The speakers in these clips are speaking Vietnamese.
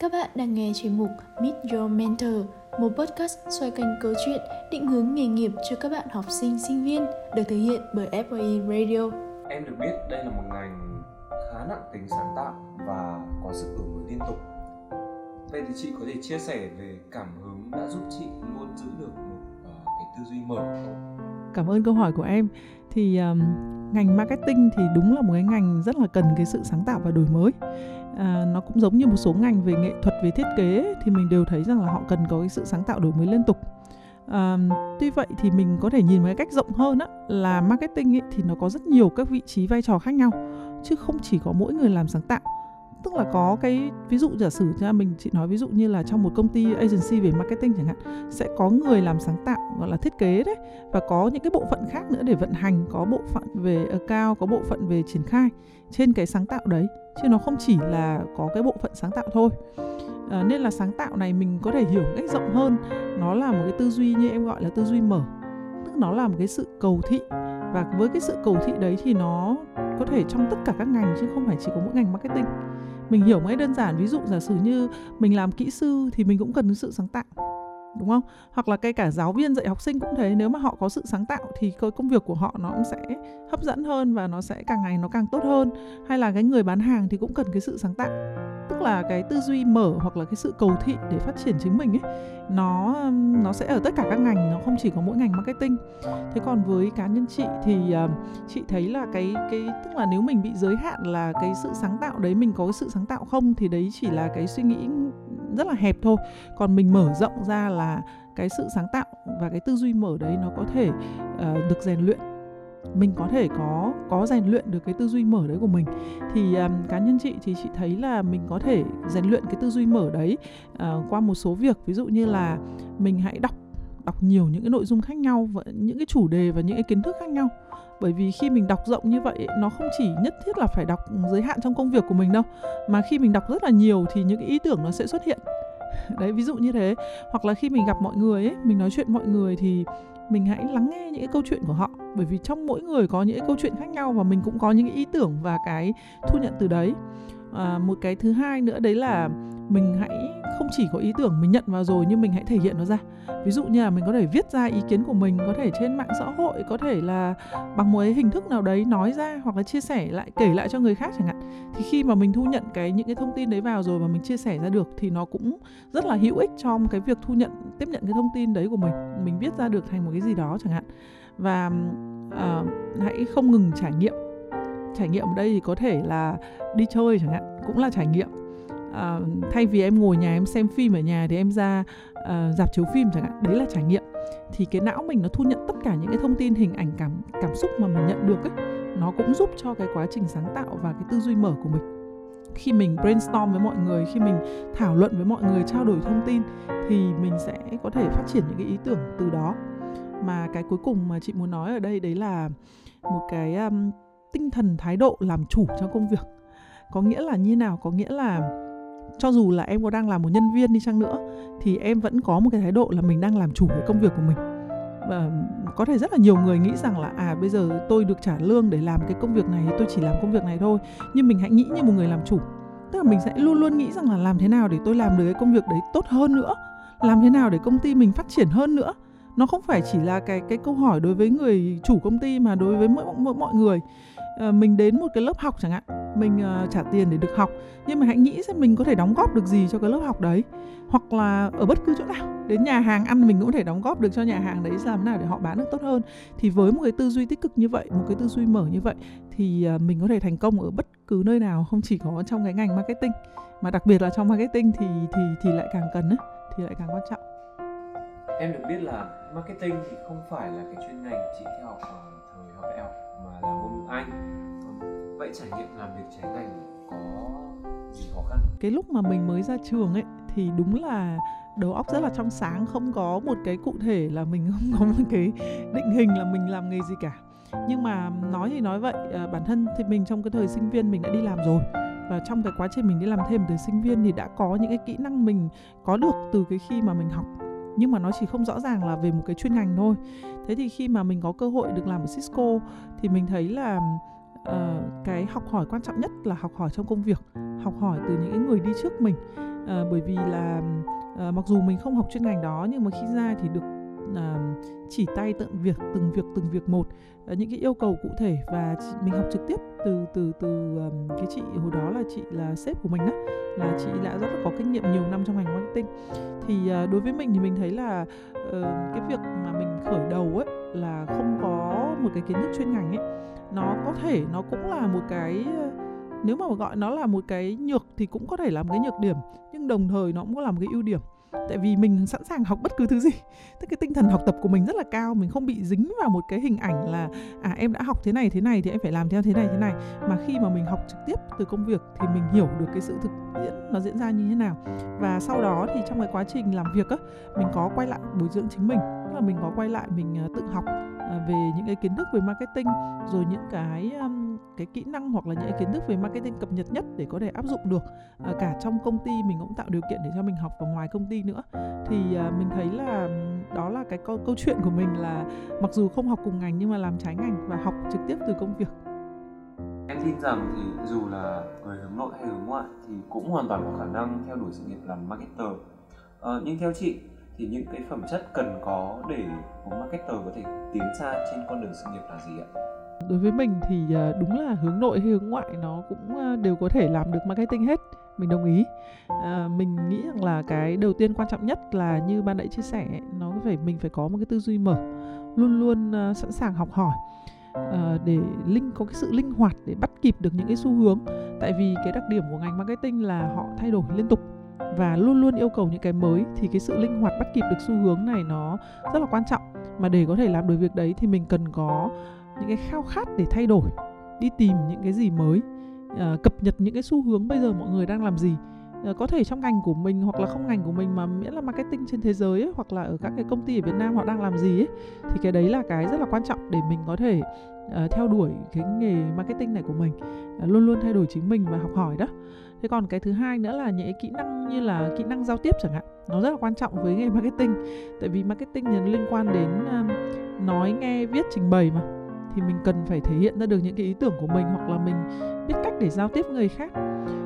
Các bạn đang nghe chuyên mục Meet Your Mentor, một podcast xoay quanh câu chuyện định hướng nghề nghiệp cho các bạn học sinh, sinh viên được thực hiện bởi FOE Radio. Em được biết đây là một ngành khá nặng tính sáng tạo và có sự đổi mới liên tục. Vậy thì chị có thể chia sẻ về cảm hứng đã giúp chị luôn giữ được một uh, cái tư duy mở Cảm ơn câu hỏi của em. Thì um, ngành marketing thì đúng là một cái ngành rất là cần cái sự sáng tạo và đổi mới. À, nó cũng giống như một số ngành về nghệ thuật về thiết kế thì mình đều thấy rằng là họ cần có cái sự sáng tạo đổi mới liên tục. À, tuy vậy thì mình có thể nhìn một cái cách rộng hơn á, là marketing ấy, thì nó có rất nhiều các vị trí vai trò khác nhau chứ không chỉ có mỗi người làm sáng tạo tức là có cái ví dụ giả sử cho mình chị nói ví dụ như là trong một công ty agency về marketing chẳng hạn sẽ có người làm sáng tạo gọi là thiết kế đấy và có những cái bộ phận khác nữa để vận hành có bộ phận về cao có bộ phận về triển khai trên cái sáng tạo đấy chứ nó không chỉ là có cái bộ phận sáng tạo thôi. À, nên là sáng tạo này mình có thể hiểu một cách rộng hơn nó là một cái tư duy như em gọi là tư duy mở. Tức nó là một cái sự cầu thị và với cái sự cầu thị đấy thì nó có thể trong tất cả các ngành chứ không phải chỉ có mỗi ngành marketing. Mình hiểu một cái đơn giản, ví dụ giả sử như mình làm kỹ sư thì mình cũng cần sự sáng tạo, đúng không? Hoặc là cây cả giáo viên dạy học sinh cũng thế, nếu mà họ có sự sáng tạo thì công việc của họ nó cũng sẽ hấp dẫn hơn và nó sẽ càng ngày nó càng tốt hơn. Hay là cái người bán hàng thì cũng cần cái sự sáng tạo tức là cái tư duy mở hoặc là cái sự cầu thị để phát triển chính mình ấy nó nó sẽ ở tất cả các ngành nó không chỉ có mỗi ngành marketing. Thế còn với cá nhân chị thì uh, chị thấy là cái cái tức là nếu mình bị giới hạn là cái sự sáng tạo đấy mình có cái sự sáng tạo không thì đấy chỉ là cái suy nghĩ rất là hẹp thôi. Còn mình mở rộng ra là cái sự sáng tạo và cái tư duy mở đấy nó có thể uh, được rèn luyện mình có thể có có rèn luyện được cái tư duy mở đấy của mình. Thì um, cá nhân chị thì chị thấy là mình có thể rèn luyện cái tư duy mở đấy uh, qua một số việc. Ví dụ như là mình hãy đọc đọc nhiều những cái nội dung khác nhau và những cái chủ đề và những cái kiến thức khác nhau. Bởi vì khi mình đọc rộng như vậy nó không chỉ nhất thiết là phải đọc giới hạn trong công việc của mình đâu mà khi mình đọc rất là nhiều thì những cái ý tưởng nó sẽ xuất hiện. Đấy ví dụ như thế. Hoặc là khi mình gặp mọi người ấy mình nói chuyện mọi người thì mình hãy lắng nghe những cái câu chuyện của họ. Bởi vì trong mỗi người có những cái câu chuyện khác nhau và mình cũng có những cái ý tưởng và cái thu nhận từ đấy. À, một cái thứ hai nữa đấy là mình hãy không chỉ có ý tưởng mình nhận vào rồi nhưng mình hãy thể hiện nó ra. Ví dụ như là mình có thể viết ra ý kiến của mình có thể trên mạng xã hội có thể là bằng một cái hình thức nào đấy nói ra hoặc là chia sẻ lại kể lại cho người khác chẳng hạn. Thì khi mà mình thu nhận cái những cái thông tin đấy vào rồi và mình chia sẻ ra được thì nó cũng rất là hữu ích trong cái việc thu nhận tiếp nhận cái thông tin đấy của mình mình viết ra được thành một cái gì đó chẳng hạn. Và uh, hãy không ngừng trải nghiệm. Trải nghiệm ở đây thì có thể là đi chơi chẳng hạn cũng là trải nghiệm. Ờ, thay vì em ngồi nhà em xem phim ở nhà thì em ra ờ, uh, dạp chiếu phim chẳng hạn đấy là trải nghiệm. Thì cái não mình nó thu nhận tất cả những cái thông tin hình ảnh cảm cảm xúc mà mình nhận được ấy nó cũng giúp cho cái quá trình sáng tạo và cái tư duy mở của mình. Khi mình brainstorm với mọi người khi mình thảo luận với mọi người trao đổi thông tin thì mình sẽ có thể phát triển những cái ý tưởng từ đó. Mà cái cuối cùng mà chị muốn nói ở đây đấy là một cái um, tinh thần thái độ làm chủ trong công việc. Có nghĩa là như nào? Có nghĩa là cho dù là em có đang làm một nhân viên đi chăng nữa thì em vẫn có một cái thái độ là mình đang làm chủ cái công việc của mình. Và có thể rất là nhiều người nghĩ rằng là à bây giờ tôi được trả lương để làm cái công việc này tôi chỉ làm công việc này thôi. Nhưng mình hãy nghĩ như một người làm chủ. Tức là mình sẽ luôn luôn nghĩ rằng là làm thế nào để tôi làm được cái công việc đấy tốt hơn nữa làm thế nào để công ty mình phát triển hơn nữa. Nó không phải chỉ là cái cái câu hỏi đối với người chủ công ty mà đối với mỗi, mỗi mọi người. Ờ, mình đến một cái lớp học chẳng hạn mình uh, trả tiền để được học nhưng mà hãy nghĩ xem mình có thể đóng góp được gì cho cái lớp học đấy. Hoặc là ở bất cứ chỗ nào đến nhà hàng ăn mình cũng có thể đóng góp được cho nhà hàng đấy làm thế nào để họ bán được tốt hơn. Thì với một cái tư duy tích cực như vậy một cái tư duy mở như vậy thì uh, mình có thể thành công ở bất cứ nơi nào không chỉ có trong cái ngành marketing mà đặc biệt là trong marketing thì thì thì lại càng cần ấy, thì lại càng quan trọng. Em được biết là marketing thì không phải là cái chuyên ngành chị theo học thời học đại học mà là anh. Vậy trải nghiệm làm việc trái ngành có gì khó khăn? Cái lúc mà mình mới ra trường ấy, thì đúng là đầu óc rất là trong sáng, không có một cái cụ thể là mình không có một cái định hình là mình làm nghề gì cả. Nhưng mà nói thì nói vậy ờ, bản thân thì mình trong cái thời sinh viên mình đã đi làm rồi. Và trong cái quá trình mình đi làm thêm từ sinh viên thì đã có những cái kỹ năng mình có được từ cái khi mà mình học nhưng mà nó chỉ không rõ ràng là về một cái chuyên ngành thôi. Thế thì khi mà mình có cơ hội được làm ở Cisco thì mình thấy là uh, cái học hỏi quan trọng nhất là học hỏi trong công việc học hỏi từ những người đi trước mình. Uh, bởi vì là uh, mặc dù mình không học chuyên ngành đó nhưng mà khi ra thì được à, chỉ tay tận việc từng việc từng việc một à, những cái yêu cầu cụ thể và mình học trực tiếp từ từ từ um, cái chị hồi đó là chị là sếp của mình đó là chị đã rất là có kinh nghiệm nhiều năm trong ngành marketing. Thì à, đối với mình thì mình thấy là uh, cái việc mà mình khởi đầu ấy là không có một cái kiến thức chuyên ngành ấy nó có thể nó cũng là một cái ờ, nếu mà gọi nó là một cái nhược thì cũng có thể là một cái nhược điểm nhưng đồng thời nó cũng có là một cái ưu điểm tại vì mình sẵn sàng học bất cứ thứ gì. Tức cái tinh thần học tập của mình rất là cao, mình không bị dính vào một cái hình ảnh là à em đã học thế này thế này thì em phải làm theo thế này thế này. Mà khi mà mình học trực tiếp từ công việc thì mình hiểu được cái sự thực tiễn nó diễn ra như thế nào. Và sau đó thì trong cái quá trình làm việc á, mình có quay lại bồi dưỡng chính mình. Tức là mình có quay lại mình ờ, tự học. À, về những cái kiến thức về marketing rồi những cái um, cái kỹ năng hoặc là những cái kiến thức về marketing cập nhật nhất để có thể áp dụng được à, cả trong công ty mình cũng tạo điều kiện để cho mình học và ngoài công ty nữa. Thì à, mình thấy là um, đó là cái câu, câu chuyện của mình là mặc dù không học cùng ngành nhưng mà làm trái ngành và học trực tiếp từ công việc. Em tin rằng thì dù là người hướng nội hay hướng ngoại thì cũng hoàn toàn có khả năng theo đuổi sự nghiệp làm marketer. À, nhưng theo chị thì những cái phẩm chất cần có để một marketer có thể tiến xa trên con đường sự nghiệp là gì ạ? đối với mình thì ờ, đúng là hướng nội hay hướng ngoại nó cũng ờ, đều có thể làm được marketing hết mình đồng ý. À, mình nghĩ rằng là cái đầu tiên quan trọng nhất là như ban nãy chia sẻ nó phải mình phải có một cái tư duy mở luôn luôn uh, sẵn sàng học hỏi uh, để linh có cái sự linh hoạt để bắt kịp được những cái xu hướng. Tại vì cái đặc điểm của ngành marketing là họ thay đổi liên tục và luôn luôn yêu cầu những cái mới thì cái sự linh hoạt bắt kịp được xu hướng này nó rất là quan trọng. Mà để có thể làm được việc đấy thì mình cần có những cái khao khát để thay đổi đi tìm những cái gì mới uh, cập nhật những cái xu hướng bây giờ mọi người đang làm gì. Ờ, có thể trong ngành của mình hoặc là không ngành của mình mà miễn là marketing trên thế giới ấy, hoặc là ở các cái công ty ở Việt Nam họ đang làm gì ấy thì cái đấy là cái rất là quan trọng để mình có thể uh, theo đuổi cái nghề marketing này của mình uh, luôn luôn thay đổi chính mình và học hỏi đó thế còn cái thứ hai nữa là những cái kỹ năng như là kỹ năng giao tiếp chẳng hạn nó rất là quan trọng với nghề marketing. Tại vì marketing thì liên quan đến um, nói nghe viết trình bày mà. Thì mình cần phải thể hiện ra được những cái ý tưởng của mình hoặc là mình biết cách để giao tiếp với người khác.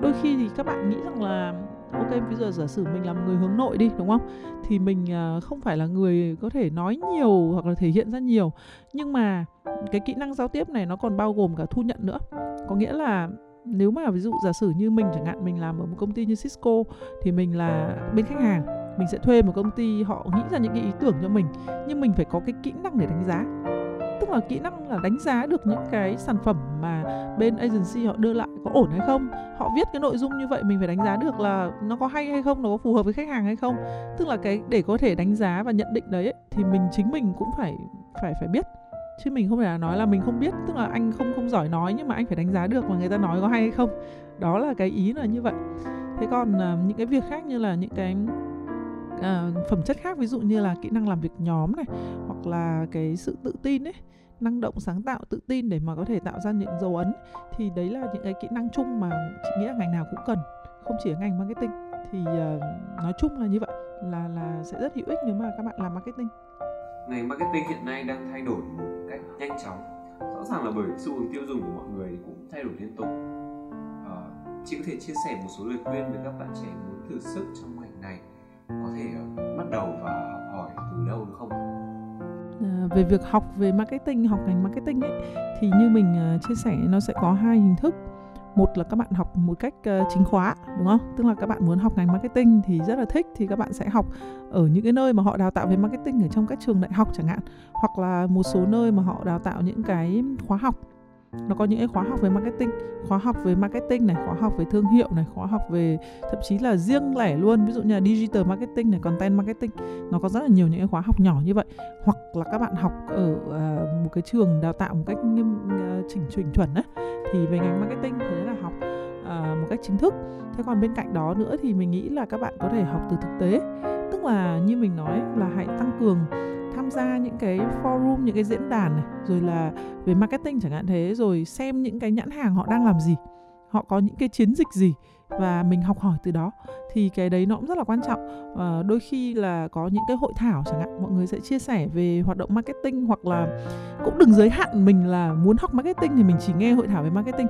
Đôi khi thì các bạn nghĩ rằng là ok bây giờ giả sử mình là một người hướng nội đi đúng không? Thì mình ờ, không phải là người có thể nói nhiều hoặc là thể hiện ra nhiều. Nhưng mà cái kỹ năng giao tiếp này nó còn bao gồm cả thu nhận nữa. Có nghĩa là nếu mà ví dụ giả sử như mình chẳng hạn mình làm ở một công ty như Cisco thì mình là bên khách hàng mình sẽ thuê một công ty họ nghĩ ra những cái ý tưởng cho mình nhưng mình phải có cái kỹ năng để đánh giá. Tức là kỹ năng là đánh giá được những cái sản phẩm mà bên agency họ đưa lại có ổn hay không. Họ viết cái nội dung như vậy mình phải đánh giá được là nó có hay hay không nó có phù hợp với khách hàng hay không. Tức là cái để có thể đánh giá và nhận định đấy ấy, thì mình chính mình cũng phải phải phải biết chứ mình không thể là nói là mình không biết tức là anh không không giỏi nói nhưng mà anh phải đánh giá được mà người ta nói có hay hay không. Đó là cái ý là như vậy. Thế còn uh, những cái việc khác như là những cái uh, phẩm chất khác ví dụ như là kỹ năng làm việc nhóm này hoặc là cái sự tự tin ấy năng động sáng tạo tự tin để mà có thể tạo ra những dấu ấn thì đấy là những cái kỹ năng chung mà chị nghĩ là ngành nào cũng cần không chỉ ở ngành marketing. Thì uh, nói chung là như vậy là là sẽ rất hữu ích nếu mà các bạn làm marketing ngành marketing hiện nay đang thay đổi một cách nhanh chóng. Rõ ràng là bởi xu hướng tiêu dùng của mọi người cũng thay đổi liên tục. À, chị có thể chia sẻ một số lời khuyên với các bạn trẻ muốn thử sức trong ngành này có thể uh, bắt đầu và học hỏi từ đâu được không? À, về việc học về marketing học ngành marketing ấy thì như mình uh, chia sẻ nó sẽ có hai hình thức một là các bạn học một cách uh, chính khóa đúng không? Tức là các bạn muốn học ngành marketing thì rất là thích thì các bạn sẽ học ở những cái nơi mà họ đào tạo về marketing ở trong các trường đại học chẳng hạn hoặc là một số nơi mà họ đào tạo những cái khóa học nó có những cái khóa học về marketing khóa học về marketing này khóa học về thương hiệu này khóa học về thậm chí là riêng lẻ luôn. Ví dụ như là digital marketing này content marketing nó có rất là nhiều những cái khóa học nhỏ như vậy. Hoặc là các bạn học ở uh, một cái trường đào tạo một cách nghiêm uh, chỉnh chuẩn chuẩn á thì về ngành marketing thế là học uh, một cách chính thức. Thế còn bên cạnh đó nữa thì mình nghĩ là các bạn có thể học từ thực tế. Tức là như mình nói là hãy tăng cường tham gia những cái forum những cái diễn đàn này rồi là về marketing chẳng hạn thế rồi xem những cái nhãn hàng họ đang làm gì họ có những cái chiến dịch gì và mình học hỏi từ đó thì cái đấy nó cũng rất là quan trọng. À, đôi khi là có những cái hội thảo chẳng hạn mọi người sẽ chia sẻ về hoạt động marketing hoặc là cũng đừng giới hạn mình là muốn học marketing thì mình chỉ nghe hội thảo về marketing.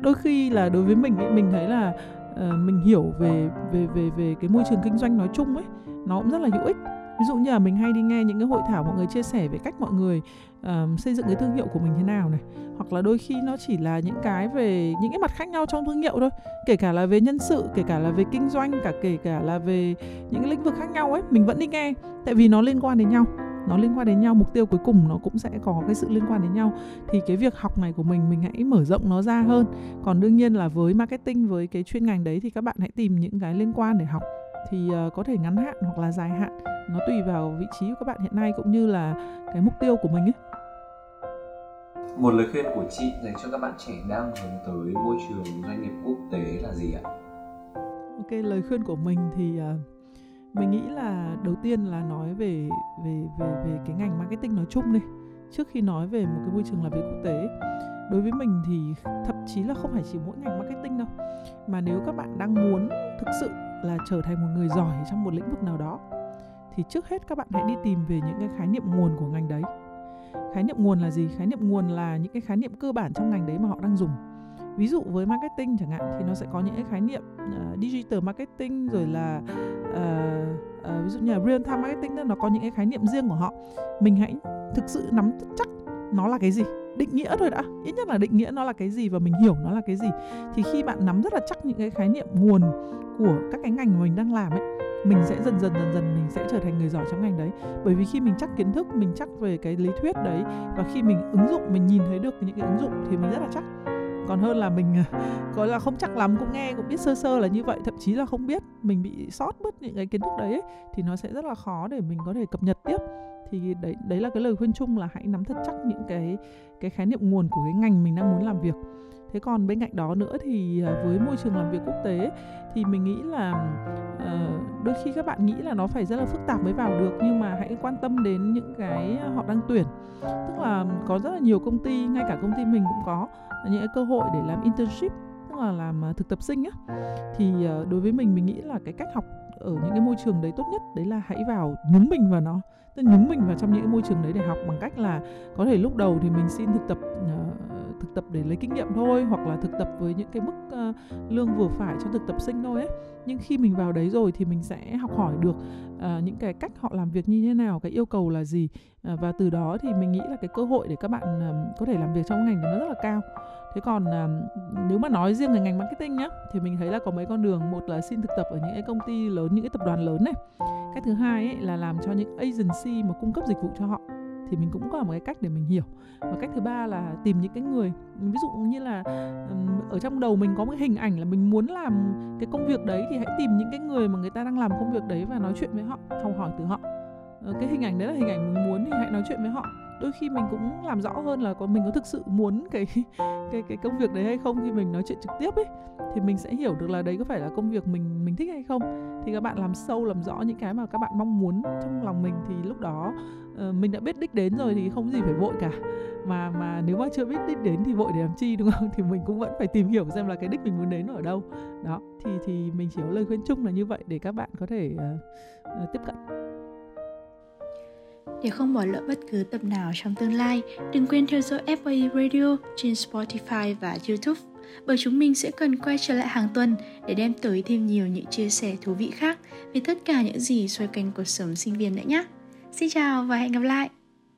Đôi khi là đối với mình ấy, mình thấy là uh, mình hiểu về về về về cái môi trường kinh doanh nói chung ấy nó cũng rất là hữu ích ví dụ như là mình hay đi nghe những cái hội thảo mọi người chia sẻ về cách mọi người uh, xây dựng cái thương hiệu của mình thế nào này. Hoặc là đôi khi nó chỉ là những cái về những cái mặt khác nhau trong thương hiệu thôi. Kể cả là về nhân sự kể cả là về kinh doanh cả kể cả là về những cái lĩnh vực khác nhau ấy mình vẫn đi nghe. Tại vì nó liên quan đến nhau nó liên quan đến nhau mục tiêu cuối cùng nó cũng sẽ có cái sự liên quan đến nhau. Thì cái việc học này của mình mình hãy mở rộng nó ra hơn. Còn đương nhiên là với marketing với cái chuyên ngành đấy thì các bạn hãy tìm những cái liên quan để học thì uh, có thể ngắn hạn hoặc là dài hạn. Nó tùy vào vị trí của các bạn hiện nay cũng như là cái mục tiêu của mình ấy. Một lời khuyên của chị dành cho các bạn trẻ đang hướng tới môi trường doanh nghiệp quốc tế là gì ạ? Ok, lời khuyên của mình thì uh, mình nghĩ là đầu tiên là nói về về về về cái ngành marketing nói chung đi. Trước khi nói về một cái môi trường làm việc quốc tế đối với mình thì thậm chí là không phải chỉ mỗi ngành marketing đâu. Mà nếu các bạn đang muốn thực sự là trở thành một người giỏi trong một lĩnh vực nào đó thì trước hết các bạn hãy đi tìm về những cái khái niệm nguồn của ngành đấy. Khái niệm nguồn là gì? Khái niệm nguồn là những cái khái niệm cơ bản trong ngành đấy mà họ đang dùng. Ví dụ với marketing chẳng hạn thì nó sẽ có những cái khái niệm uh, digital marketing rồi là uh, uh, ví dụ như là real time marketing đó, nó có những cái khái niệm riêng của họ. Mình hãy thực sự nắm chắc nó là cái gì? Định nghĩa thôi đã. Ít nhất là định nghĩa nó là cái gì và mình hiểu nó là cái gì. Thì khi bạn nắm rất là chắc những cái khái niệm nguồn của các cái ngành mà mình đang làm ấy mình sẽ dần dần dần dần mình sẽ trở thành người giỏi trong ngành đấy. Bởi vì khi mình chắc kiến thức mình chắc về cái lý thuyết đấy và khi mình ứng dụng mình nhìn thấy được những cái ứng dụng thì mình rất là chắc. Còn hơn là mình gọi là không chắc lắm cũng nghe cũng biết sơ sơ là như vậy thậm chí là không biết. Mình bị sót bớt những cái kiến thức đấy ấy, thì nó sẽ rất là khó để mình có thể cập nhật tiếp thì đấy đấy là cái lời khuyên chung là hãy nắm thật chắc những cái cái khái niệm nguồn của cái ngành mình đang muốn làm việc. Thế còn bên cạnh đó nữa thì à, với môi trường làm việc quốc tế thì mình nghĩ là uh, đôi khi các bạn nghĩ là nó phải rất là phức tạp mới vào được nhưng mà hãy quan tâm đến những cái họ đang tuyển. Tức là có rất là nhiều công ty ngay cả công ty mình cũng có à, những cái cơ hội để làm internship tức là làm à, thực tập sinh á. Thì uh, đối với mình mình nghĩ là cái cách học ở những cái môi trường đấy tốt nhất đấy là hãy vào nhúng mình vào nó. Tức nhúng mình vào trong những cái môi trường đấy để học bằng cách là có thể lúc đầu thì mình xin thực tập uh, thực tập để lấy kinh nghiệm thôi hoặc là thực tập với những cái mức uh, lương vừa phải cho thực tập sinh thôi ấy. Nhưng khi mình vào đấy rồi thì mình sẽ học hỏi được uh, những cái cách họ làm việc như thế nào cái yêu cầu là gì. Uh, và từ đó thì mình nghĩ là cái cơ hội để các bạn uh, có thể làm việc trong ngành nó rất là cao thế còn uh, nếu mà nói riêng về ngành marketing nhá thì mình thấy là có mấy con đường. Một là xin thực tập ở những cái công ty lớn những cái tập đoàn lớn này. Cái thứ hai ấy là làm cho những agency mà cung cấp dịch vụ cho họ. Thì mình cũng có một cái cách để mình hiểu. Và cách thứ ba là tìm những cái người ví dụ như là ở trong đầu mình có một cái hình ảnh là mình muốn làm cái công việc đấy thì hãy tìm những cái người mà người ta đang làm công việc đấy và nói chuyện với họ học hỏi từ họ. Ờ, cái hình ảnh đấy là hình ảnh mình muốn thì hãy nói chuyện với họ đôi khi mình cũng làm rõ hơn là có mình có thực sự muốn cái cái cái công việc đấy hay không khi mình nói chuyện trực tiếp ấy thì mình sẽ hiểu được là đấy có phải là công việc mình mình thích hay không. Thì các bạn làm sâu làm rõ những cái mà các bạn mong muốn trong lòng mình thì lúc đó uh, mình đã biết đích đến rồi thì không gì phải vội cả. Mà mà nếu mà chưa biết đích đến thì vội để làm chi đúng không? Thì mình cũng vẫn phải tìm hiểu xem là cái đích mình muốn đến ở đâu. Đó thì thì mình chỉ có lời khuyên chung là như vậy để các bạn có thể uh, uh, tiếp cận để không bỏ lỡ bất cứ tập nào trong tương lai, đừng quên theo dõi FAE Radio trên Spotify và YouTube bởi chúng mình sẽ cần quay trở lại hàng tuần để đem tới thêm nhiều những chia sẻ thú vị khác về tất cả những gì xoay quanh cuộc sống sinh viên nữa nhé. Xin chào và hẹn gặp lại!